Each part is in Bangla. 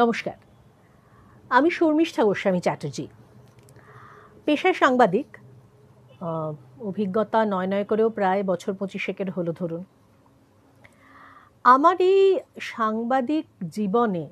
নমস্কার। আমি শর্মিষ্ঠা গোস্বামী চ্যাটার্জি। পেশায় সাংবাদিক অভিজ্ঞতা নয় নয় করেও প্রায় বছর পঁচিশেকের হলো ধরুন। আমার এই সাংবাদিক জীবনে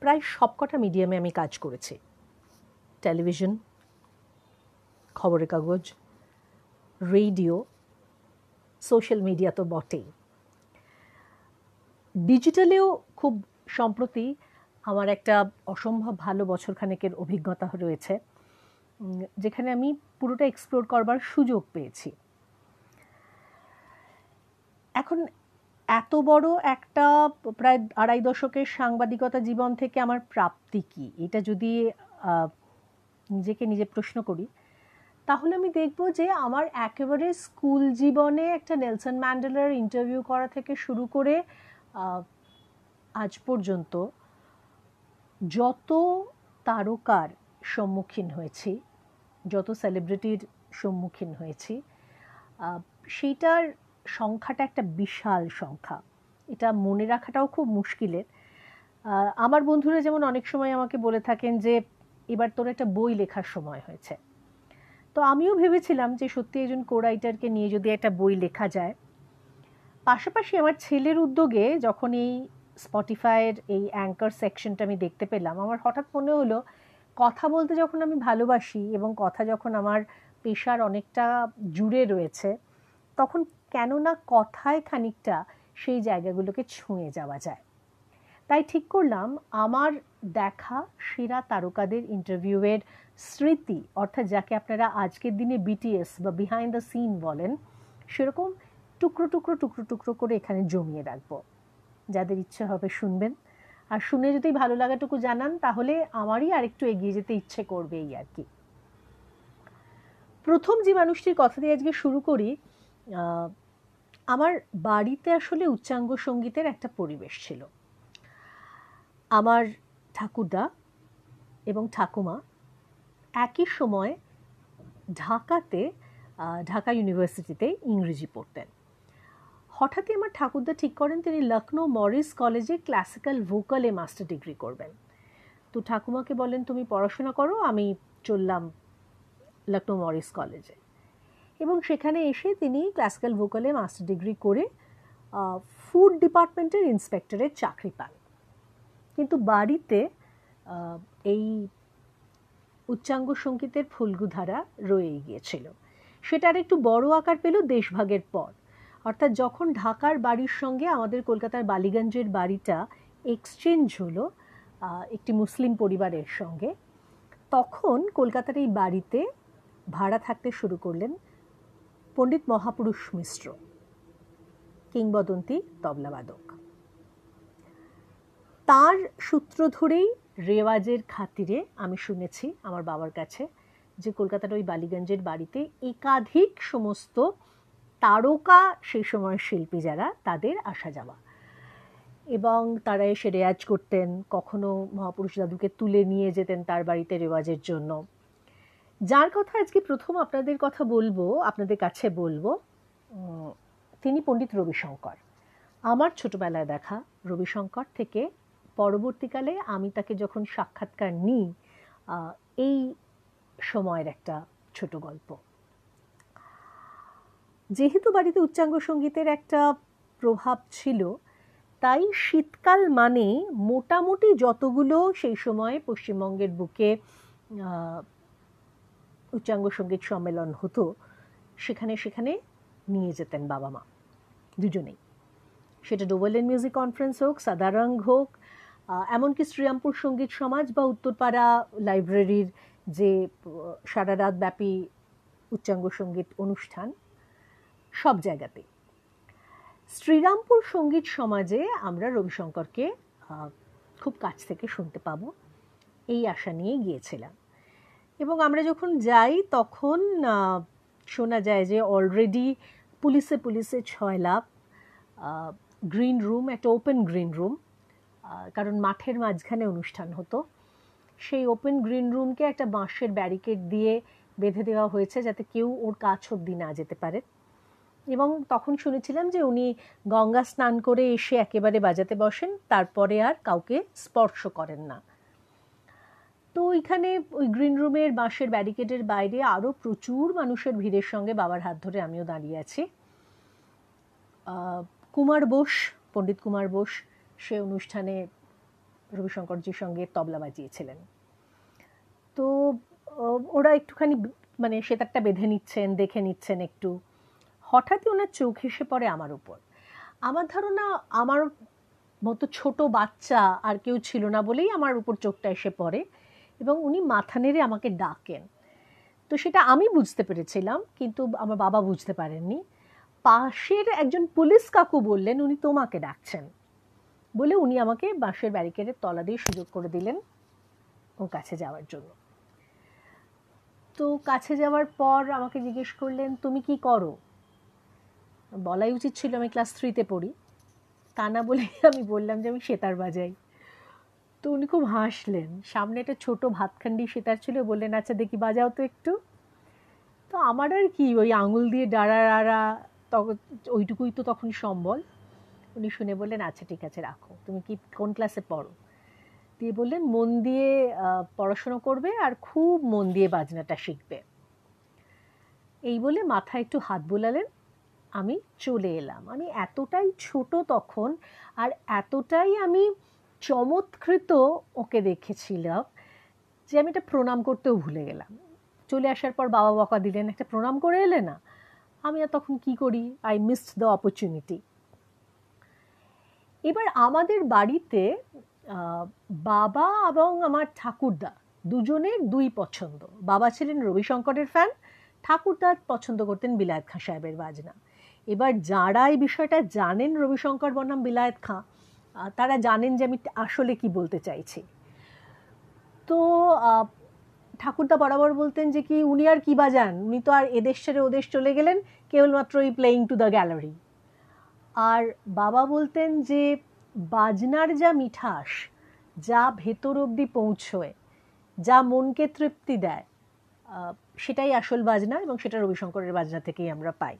প্রায় সবকটা মিডিয়ামে আমি কাজ করেছি। টেলিভিশন, খবরের কাগজ, রেডিও, সোশ্যাল মিডিয়া তো বটেই। ডিজিটালেও খুব সম্প্রতি আমার একটা অসম্ভব ভালো বছরখানেকের অভিজ্ঞতা রয়েছে যেখানে আমি পুরোটা এক্সপ্লোর করবার সুযোগ পেয়েছি। এখন এত বড় একটা প্রায় আড়াই দশকের সাংবাদিকতা জীবন থেকে আমার প্রাপ্তি কি? এটা যদি নিজেকে নিজে প্রশ্ন করি, তাহলে আমি দেখব যে আমার একেবারে স্কুল জীবনে একটা নেলসন ম্যান্ডেলার ইন্টারভিউ করা থেকে শুরু করে আজ পর্যন্ত যত তারকার সম্মুখীন হয়েছি, যত সেলিব্রিটির সম্মুখীন হয়েছি সেইটার সংখ্যাটা একটা বিশাল সংখ্যা। এটা মনে রাখাটাও খুব মুশকিলের। আমার বন্ধুরা যেমন অনেক সময় আমাকে বলে থাকেন যে, এবার তোর একটা বই লেখার সময় হয়েছে। তো আমিও ভেবেছিলাম যে, সত্যি একজন কো রাইটারকে নিয়ে যদি একটা বই লেখা যায় পাশাপাশি আমার ছেলের উদ্যোগে যখন এই স্পটিফাইয়ের এই অ্যাঙ্কার সেকশনটা আমি দেখতে পেলাম, আমার হঠাৎ মনে হলো, কথা বলতে যখন আমি ভালোবাসি এবং কথা যখন আমার পেশার অনেকটা জুড়ে রয়েছে, তখন কেন না কথায় খানিকটা সেই জায়গাগুলোকে ছুঁয়ে যাওয়া যায়। তাই ঠিক করলাম, আমার দেখা সেরা তারকাদের ইন্টারভিউয়ের স্মৃতি, অর্থাৎ যাকে আপনারা আজকের দিনে বিটিএস বা বিহাইন্ড দ্য সিন বলেন, সেরকম টুকরো টুকরো টুকরো টুকরো করে এখানে জমিয়ে রাখব। যাদের ইচ্ছে হবে শুনবেন। আর শুনে যদি ভালো লাগাটুকু জানান, তাহলে আমারই আরেকটু এগিয়ে যেতে ইচ্ছে করবে এই আর কি। প্রথম যে মানুষটির কথা দিয়ে আজকে শুরু করি আমার বাড়িতে আসলে উচ্চাঙ্গ সঙ্গীতের একটা পরিবেশ ছিল। আমার ঠাকুরদা এবং ঠাকুমা একই সময় ঢাকাতে ঢাকা ইউনিভার্সিটিতে ইংরেজি পড়তেন। হঠাৎই আমার ঠাকুরদা ঠিক করেন তিনি লখনৌ মরিস কলেজে ক্লাসিক্যাল ভোকালে মাস্টার ডিগ্রি করবেন। তো ঠাকুমাকে বলেন, তুমি পড়াশোনা করো, আমি চললাম লখনৌ মরিস কলেজে। এবং সেখানে এসে তিনি ক্লাসিক্যাল ভোকালে মাস্টার ডিগ্রি করে ফুড ডিপার্টমেন্টের ইন্সপেক্টরের চাকরি পান। কিন্তু বাড়িতে এই উচ্চাঙ্গ সঙ্গীতের ফুলগুধারা রয়েই গিয়েছিল। সেটা আর একটু বড় আকার পেল দেশভাগের পর। অর্থাৎ যখন ঢাকার বাড়ির সঙ্গে আমাদের কলকাতার বালিগঞ্জের বাড়িটা এক্সচেঞ্জ হলো একটি মুসলিম পরিবারের সঙ্গে, তখন কলকাতার এই বাড়িতে ভাড়া থাকতে শুরু করলেন পণ্ডিত মহাপুরুষ মিশ্র, কিংবদন্তি তবলাবাদক তার সূত্র ধরেই রেওয়াজের খাতিরে আমি শুনেছি আমার বাবার কাছে যে কলকাতার ওই বালিগঞ্জের বাড়িতে একাধিক সমস্ত তারকা সেই সময় শিল্পী যারা, তাদের আসা যাওয়া। এবং তারা এসে রেয়াজ করতেন, কখনো মহাপুরুষ দাদুকে তুলে নিয়ে যেতেন তার বাড়িতে রেওয়াজের জন্য। যার কথা আজকে প্রথম আপনাদের কথা বলব, আপনাদের কাছে বলব তিনি পণ্ডিত রবিশঙ্কর। আমার ছোটবেলায় দেখা রবিশঙ্কর থেকে পরবর্তীকালে আমি তাকে যখন সাক্ষাৎকার নিই এই সময়ের একটা ছোট গল্প। যেহেতু বাড়িতে উচ্চাঙ্গ সঙ্গীতের একটা প্রভাব ছিল, তাই শীতকাল মানে মোটামুটি যতগুলো সেই সময়ে পশ্চিমবঙ্গের বুকে উচ্চাঙ্গ সংগীত সম্মেলন হতো, সেখানে সেখানে নিয়ে যেতেন বাবা মা, দুজনেই। সেটা ডোবেলেন মিউজিক কনফারেন্স হোক সাদারং হোক এমনকি শ্রীরামপুর সংগীত সমাজ বা উত্তরপাড়া লাইব্রেরির যে, সারা রাত ব্যাপী উচ্চাঙ্গ সংগীত অনুষ্ঠান সব জায়গাতেই। শ্রীরামপুর সংগীত সমাজে আমরা রবিশঙ্করকে খুব কাছ থেকে শুনতে পাবো। এই আশা নিয়ে গিয়েছিলাম। এবং আমরা যখন যাই তখন শোনা যায় যে অলরেডি পুলিশে পুলিশে ছয় লাভ গ্রিন রুম একটা ওপেন গ্রিন রুম কারণ মাঠের মাঝখানে অনুষ্ঠান হতো। সেই ওপেন গ্রিন রুমকে একটা বাঁশের ব্যারিকেড দিয়ে বেঁধে দেওয়া হয়েছে যাতে কেউ ওর কাছ অব্দি না যেতে পারে। এবং তখন শুনেছিলাম যে উনি গঙ্গা স্নান করে এসে একেবারে বাজাতে বসেন, তারপরে আর কাউকে স্পর্শ করেন না। তো ওইখানে ওই গ্রিন রুমের বাঁশের ব্যারিকেডের বাইরে আরও প্রচুর মানুষের ভিড়ের সঙ্গে বাবার হাত ধরে আমিও দাঁড়িয়ে আছি। কুমার বোস, পণ্ডিত কুমার বোস, সে অনুষ্ঠানে রবিশঙ্করজির সঙ্গে তবলা বাজিয়েছিলেন। তো ওরা একটুখানি মানে সেতারটা বেঁধে নিচ্ছেন, দেখে নিচ্ছেন একটু। হঠাৎই ওনার চোখ এসে পড়ে আমার উপর। আমার ধারণা আমার মতো ছোট বাচ্চা আর কেউ ছিল না বলেই আমার উপর চোখটা এসে পড়ে এবং উনি মাথা নেড়ে আমাকে ডাকেন। তো সেটা আমি বুঝতে পেরেছিলাম, কিন্তু আমার বাবা বুঝতে পারেননি। পাশের একজন পুলিশ কাকু বললেন, উনি তোমাকে ডাকছেন। বলে উনি আমাকে বাঁশের ব্যারিকেডের তলা দিয়ে সুযোগ করে দিলেন ওর কাছে যাওয়ার জন্য। তো কাছে যাওয়ার পর আমাকে জিজ্ঞেস করলেন, তুমি কি করো? বলাই উচিত ছিল আমি ক্লাস থ্রিতে পড়ি। তা না বলে আমি বললাম যে আমি সেতার বাজাই। তো উনি খুব হাসলেন। সামনে একটা ছোটো ভাতখান্ডি সেতার ছিল, বললেন আচ্ছা দেখি বাজাও তো একটু। তো আমার আর কি, ওই আঙুল দিয়ে ডাড়া ডাড়া তখন ওইটুকুই তো তখন সম্বল। উনি শুনে বললেন আচ্ছা ঠিক আছে, রাখো। তুমি কি, কোন ক্লাসে পড়ো? দিয়ে বললেন, মন দিয়ে পড়াশুনো করবে আর খুব মন দিয়ে বাজনাটা শিখবে। এই বলে মাথায় একটু হাত বোলালেন। আমি চলে এলাম। আমি এতটাই ছোট তখন আর এতটাই আমি চমৎকৃত ওকে দেখেছিলাম যে আমি এটা প্রণাম করতেও ভুলে গেলাম। চলে আসার পর বাবা বকা দিলেন, একটা প্রণাম করে এলে না, আমি আর তখন কি করি? আই মিসড দ্য অপরচুনিটি এবার আমাদের বাড়িতে বাবা এবং আমার ঠাকুরদা দুজনের দুই পছন্দ। বাবা ছিলেন রবিশঙ্করের ফ্যান ঠাকুরদা পছন্দ করতেন বিলায়ত খাঁ সাহেবের বাজনা। এবার যারা এই বিষয়টা জানেন রবিশঙ্কর বনাম, বিলায়ত খাঁ তারা জানেন যে আমি আসলে কি বলতে চাইছি। তো ঠাকুরদা বরাবর বলতেন যে কি, উনি আর কি বাজান উনি তো আর এদেশ ছেড়ে ওদেশ চলে গেলেন, কেবলমাত্র এই প্লেয়িং টু দ্য গ্যালারি আর বাবা বলতেন যে, বাজনার যা মিঠাস, যা ভেতর অবধি পৌঁছয়, যা মনকে তৃপ্তি দেয় সেটাই আসল বাজনা এবং সেটা রবিশঙ্করের বাজনা থেকেই আমরা পাই।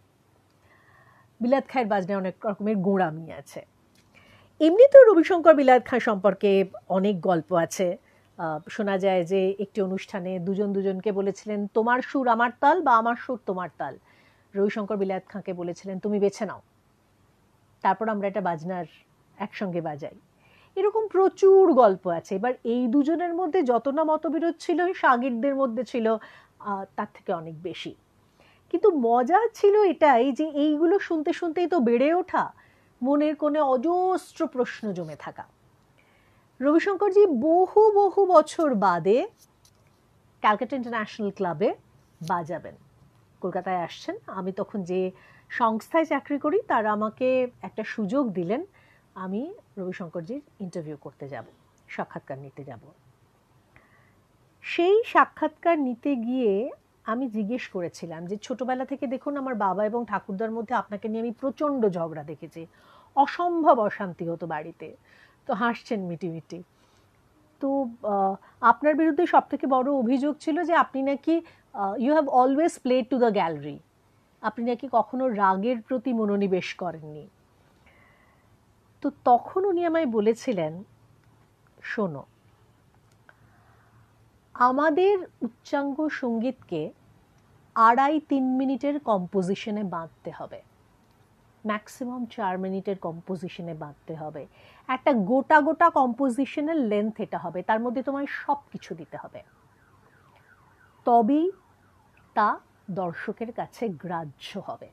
বিলাত খায়ের বাজনায় অনেক রকমের গোঁড়ামি আছে। এমনিতেও রবিশঙ্কর বিলাত খাঁ সম্পর্কে অনেক গল্প আছে। শোনা যায় যে একটি অনুষ্ঠানে দুজন দুজনকে বলেছিলেন, তোমার সুর আমার তাল বা আমার সুর তোমার তাল? রবিশঙ্কর বিলায়ত খাঁকে বলেছিলেন, তুমি বেছে নাও। তারপর আমরা এটা বাজনার একসঙ্গে বাজাই। এরকম প্রচুর গল্প আছে। এবার এই দুজনের মধ্যে যত না মতবিরোধ ছিল সাগিরদের মধ্যে ছিল তার থেকে অনেক বেশি। কিন্তু মজা ছিল এটাই যে এইগুলো শুনতে শুনতেই তো বেড়ে ওঠা। মনের কোণে অজস্র প্রশ্ন জমে থাকা। রবিশঙ্করজি বহু বহু বছর বাদে ক্যালকাটা ইন্টারন্যাশনাল ক্লাবে বাজাবেন। কলকাতায় আসছেন। আমি তখন যে সংস্থায় চাকরি করি, তারা আমাকে একটা সুযোগ দিলেন, আমি রবিশঙ্করজির ইন্টারভিউ করতে যাব, সাক্ষাৎকার নিতে যাব। সেই সাক্ষাৎকার নিতে গিয়ে আমি জিজ্ঞেস করেছিলাম যে ছোটবেলা থেকে দেখুন আমার বাবা এবং ঠাকুরদার মধ্যে আপনাকে নিয়ে আমি প্রচণ্ড ঝগড়া দেখেছি। অসম্ভব অশান্তি হতো বাড়িতে। তো হাসছেন মিটি মিটি। তো আপনার বিরুদ্ধে সব থেকে বড় অভিযোগ ছিল যে আপনি নাকি you have always play to the gallery আপনি নাকি কখনো রাগের প্রতি মনোনিবেশ করেননি। তো তখন উনি আমায় বলেছিলেন, শোনো, আমাদের উচ্চাঙ্গ সঙ্গীতকে আড়াই তিন মিনিটের কম্পোজিশনে বাঁধতে হবে। ম্যাক্সিমাম চার মিনিটের কম্পোজিশনে বাঁধতে হবে। একটা গোটা গোটা কম্পোজিশনের লেন্থ এটা হবে, তার মধ্যে তোমায় সব কিছু দিতে হবে। তবেই তা দর্শকের কাছে গ্রাহ্য হবে।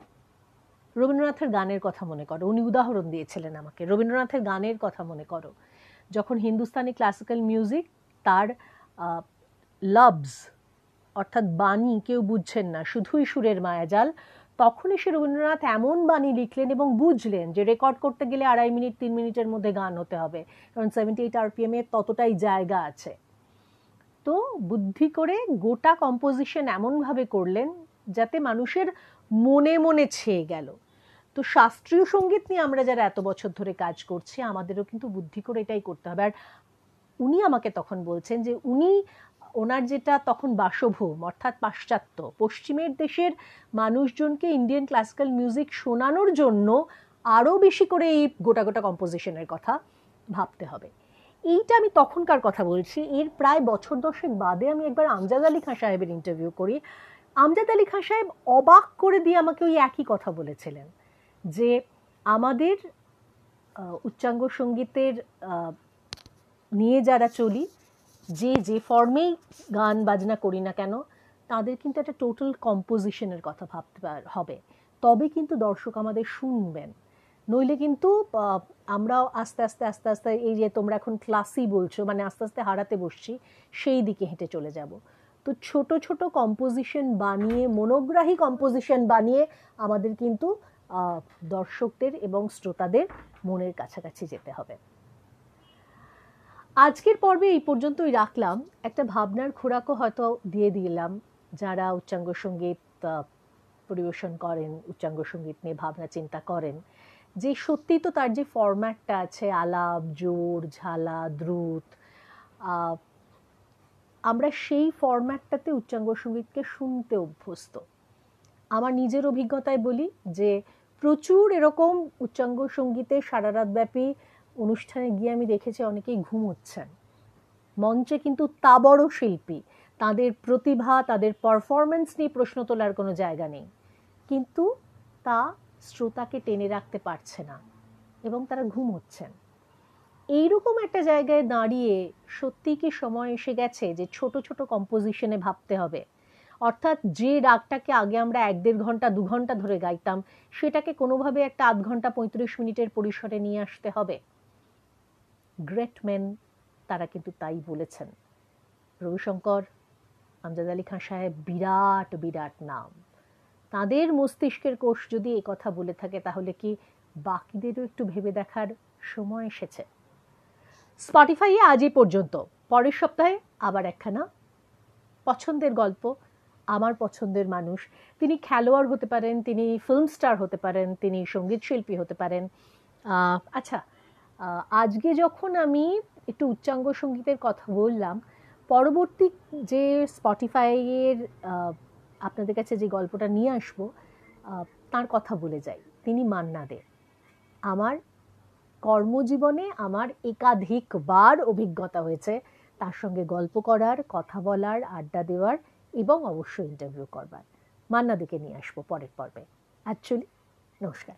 রবীন্দ্রনাথের গানের কথা মনে করো, উনি উদাহরণ দিয়েছিলেন আমাকে, রবীন্দ্রনাথের গানের কথা মনে করো। যখন হিন্দুস্তানি ক্লাসিক্যাল মিউজিক তার লাভস অর্থাৎ বাণী কেউ বুঝছেন না, শুধুই সুরের মায়াজাল। তখনই সে রবীন্দ্রনাথ এমন বাণী লিখলেন এবং বুঝলেন যে রেকর্ড করতে গেলে আড়াই মিনিট, তিন মিনিটের মধ্যে গান হতে হবে, কারণ সেভেন্টি এইট আরপিএমে ততটাই জায়গা আছে। তো বুদ্ধি করে গোটা কম্পোজিশন এমনভাবে করলেন যাতে মানুষের মনে মনে ছেয়ে গেল। তো শাস্ত্রীয় সংগীত নিয়ে আমরা যারা এত বছর ধরে কাজ করছি, আমাদেরও কিন্তু বুদ্ধি করে এটাই করতে হবে। আর উনি আমাকে তখন বলছেন যে উনি ওনার যেটা তখন বাসভূম, অর্থাৎ পাশ্চাত্য। পশ্চিমের দেশের মানুষজনকে ইন্ডিয়ান ক্লাসিক্যাল মিউজিক শোনানোর জন্য আরও বেশি করে এই গোটা গোটা কম্পোজিশনের কথা ভাবতে হবে। এইটা আমি তখনকার কথা বলছি, এর প্রায় বছর দশেক বাদে আমি একবার আমজাদ আলী খাঁ সাহেবের ইন্টারভিউ করি। আমজাদ আলী খাঁ সাহেব অবাক করে দিয়ে আমাকে ওই একই কথা বলেছিলেন, যে আমাদের উচ্চাঙ্গ সঙ্গীতের নিয়ে যারা চলি যে যে ফর্মেই গান বাজনা করি না কেন, তাদের কিন্তু একটা টোটাল কম্পোজিশনের কথা ভাবতে হবে। তবে কিন্তু দর্শক আমাদের শুনবেন। নইলে কিন্তু আমরাও আস্তে আস্তে আস্তে আস্তে এই যে তোমরা এখন ক্লাসই বলছো মানে আস্তে আস্তে হারাতে বসছি, সেই দিকে হেঁটে চলে যাব। তো ছোট ছোট কম্পোজিশন বানিয়ে, মনোগ্রাহী কম্পোজিশন বানিয়ে আমাদের কিন্তু দর্শকদের এবং শ্রোতাদের মনের কাছাকাছি যেতে হবে। আজকের পর্বে এই পর্যন্তই রাখলাম। একটা ভাবনার খোরাকও হয়তো দিয়ে দিলাম। যারা উচ্চাঙ্গ সংগীত পরিবেশন করেন, উচ্চাঙ্গ সংগীত নিয়ে ভাবনা, চিন্তা করেন, যে সত্যি তো তার যে ফরম্যাটটা আছে, আলাপ, জোর, ঝালা, দ্রুত আমরা সেই ফরম্যাটটাতে উচ্চাঙ্গ সঙ্গীতকে শুনতে অভ্যস্ত। আমার নিজের অভিজ্ঞতায় বলি যে প্রচুর এরকম উচ্চাঙ্গ সঙ্গীতে সারা রাতব্যাপী অনুষ্ঠানে গিয়ে আমি দেখেছি অনেকেই ঘুমোচ্ছেন মঞ্চে কিন্তু তা বড় শিল্পী। তাদের প্রতিভা, তাদের পারফরমেন্স নিয়ে প্রশ্ন তোলার কোনো জায়গা নেই। কিন্তু তা শ্রোতাকে টেনে রাখতে পারছে না এবং তারা ঘুমোচ্ছেন এইরকম একটা জায়গায় দাঁড়িয়ে সত্যি কি সময় এসে গেছে যে ছোট ছোট কম্পোজিশনে ভাবতে হবে? অর্থাৎ যে রাগটাকে আগে আমরা এক দেড় ঘণ্টা, দু ঘণ্টা ধরে গাইতাম, সেটাকে কোনোভাবে একটা আধ ঘণ্টা, পঁয়ত্রিশ মিনিটের পরিসরে নিয়ে আসতে হবে? গ্রেট মেন তারা কিন্তু তাই বলেছেন। রবিশঙ্কর, আমজাদ আলী খান সাহেব বিরাট বিরাট নাম। তাদের মস্তিষ্কের কোষ যদি এ কথা বলে থাকে, তাহলে কি বাকিদেরও একটু ভেবে দেখার সময় এসেছে? স্পটিফাইয়ে আজই পর্যন্ত। পরের সপ্তাহে আবার একখানা পছন্দের গল্প, আমার পছন্দের মানুষ। তিনি খেলোয়াড় হতে পারেন, তিনি ফিল্ম স্টার হতে পারেন, তিনি সংগীত শিল্পী হতে পারেন। আচ্ছা আজকে যখন আমি একটু উচ্চাঙ্গ সঙ্গীতের কথা বললাম, পরবর্তী যে স্পটিফাইয়ের আপনাদের কাছে যে গল্পটা নিয়ে আসব তার কথা বলে যাই। তিনি মান্না দে। আমার কর্মজীবনে আমার একাধিকবার অভিজ্ঞতা হয়েছে তার সঙ্গে গল্প করার, কথা বলার, আড্ডা দেওয়ার এবং অবশ্যই ইন্টারভিউ করবার। মান্না দিকে নিয়ে আসব পরের পর্বে। অ্যাকচুয়ালি নমস্কার।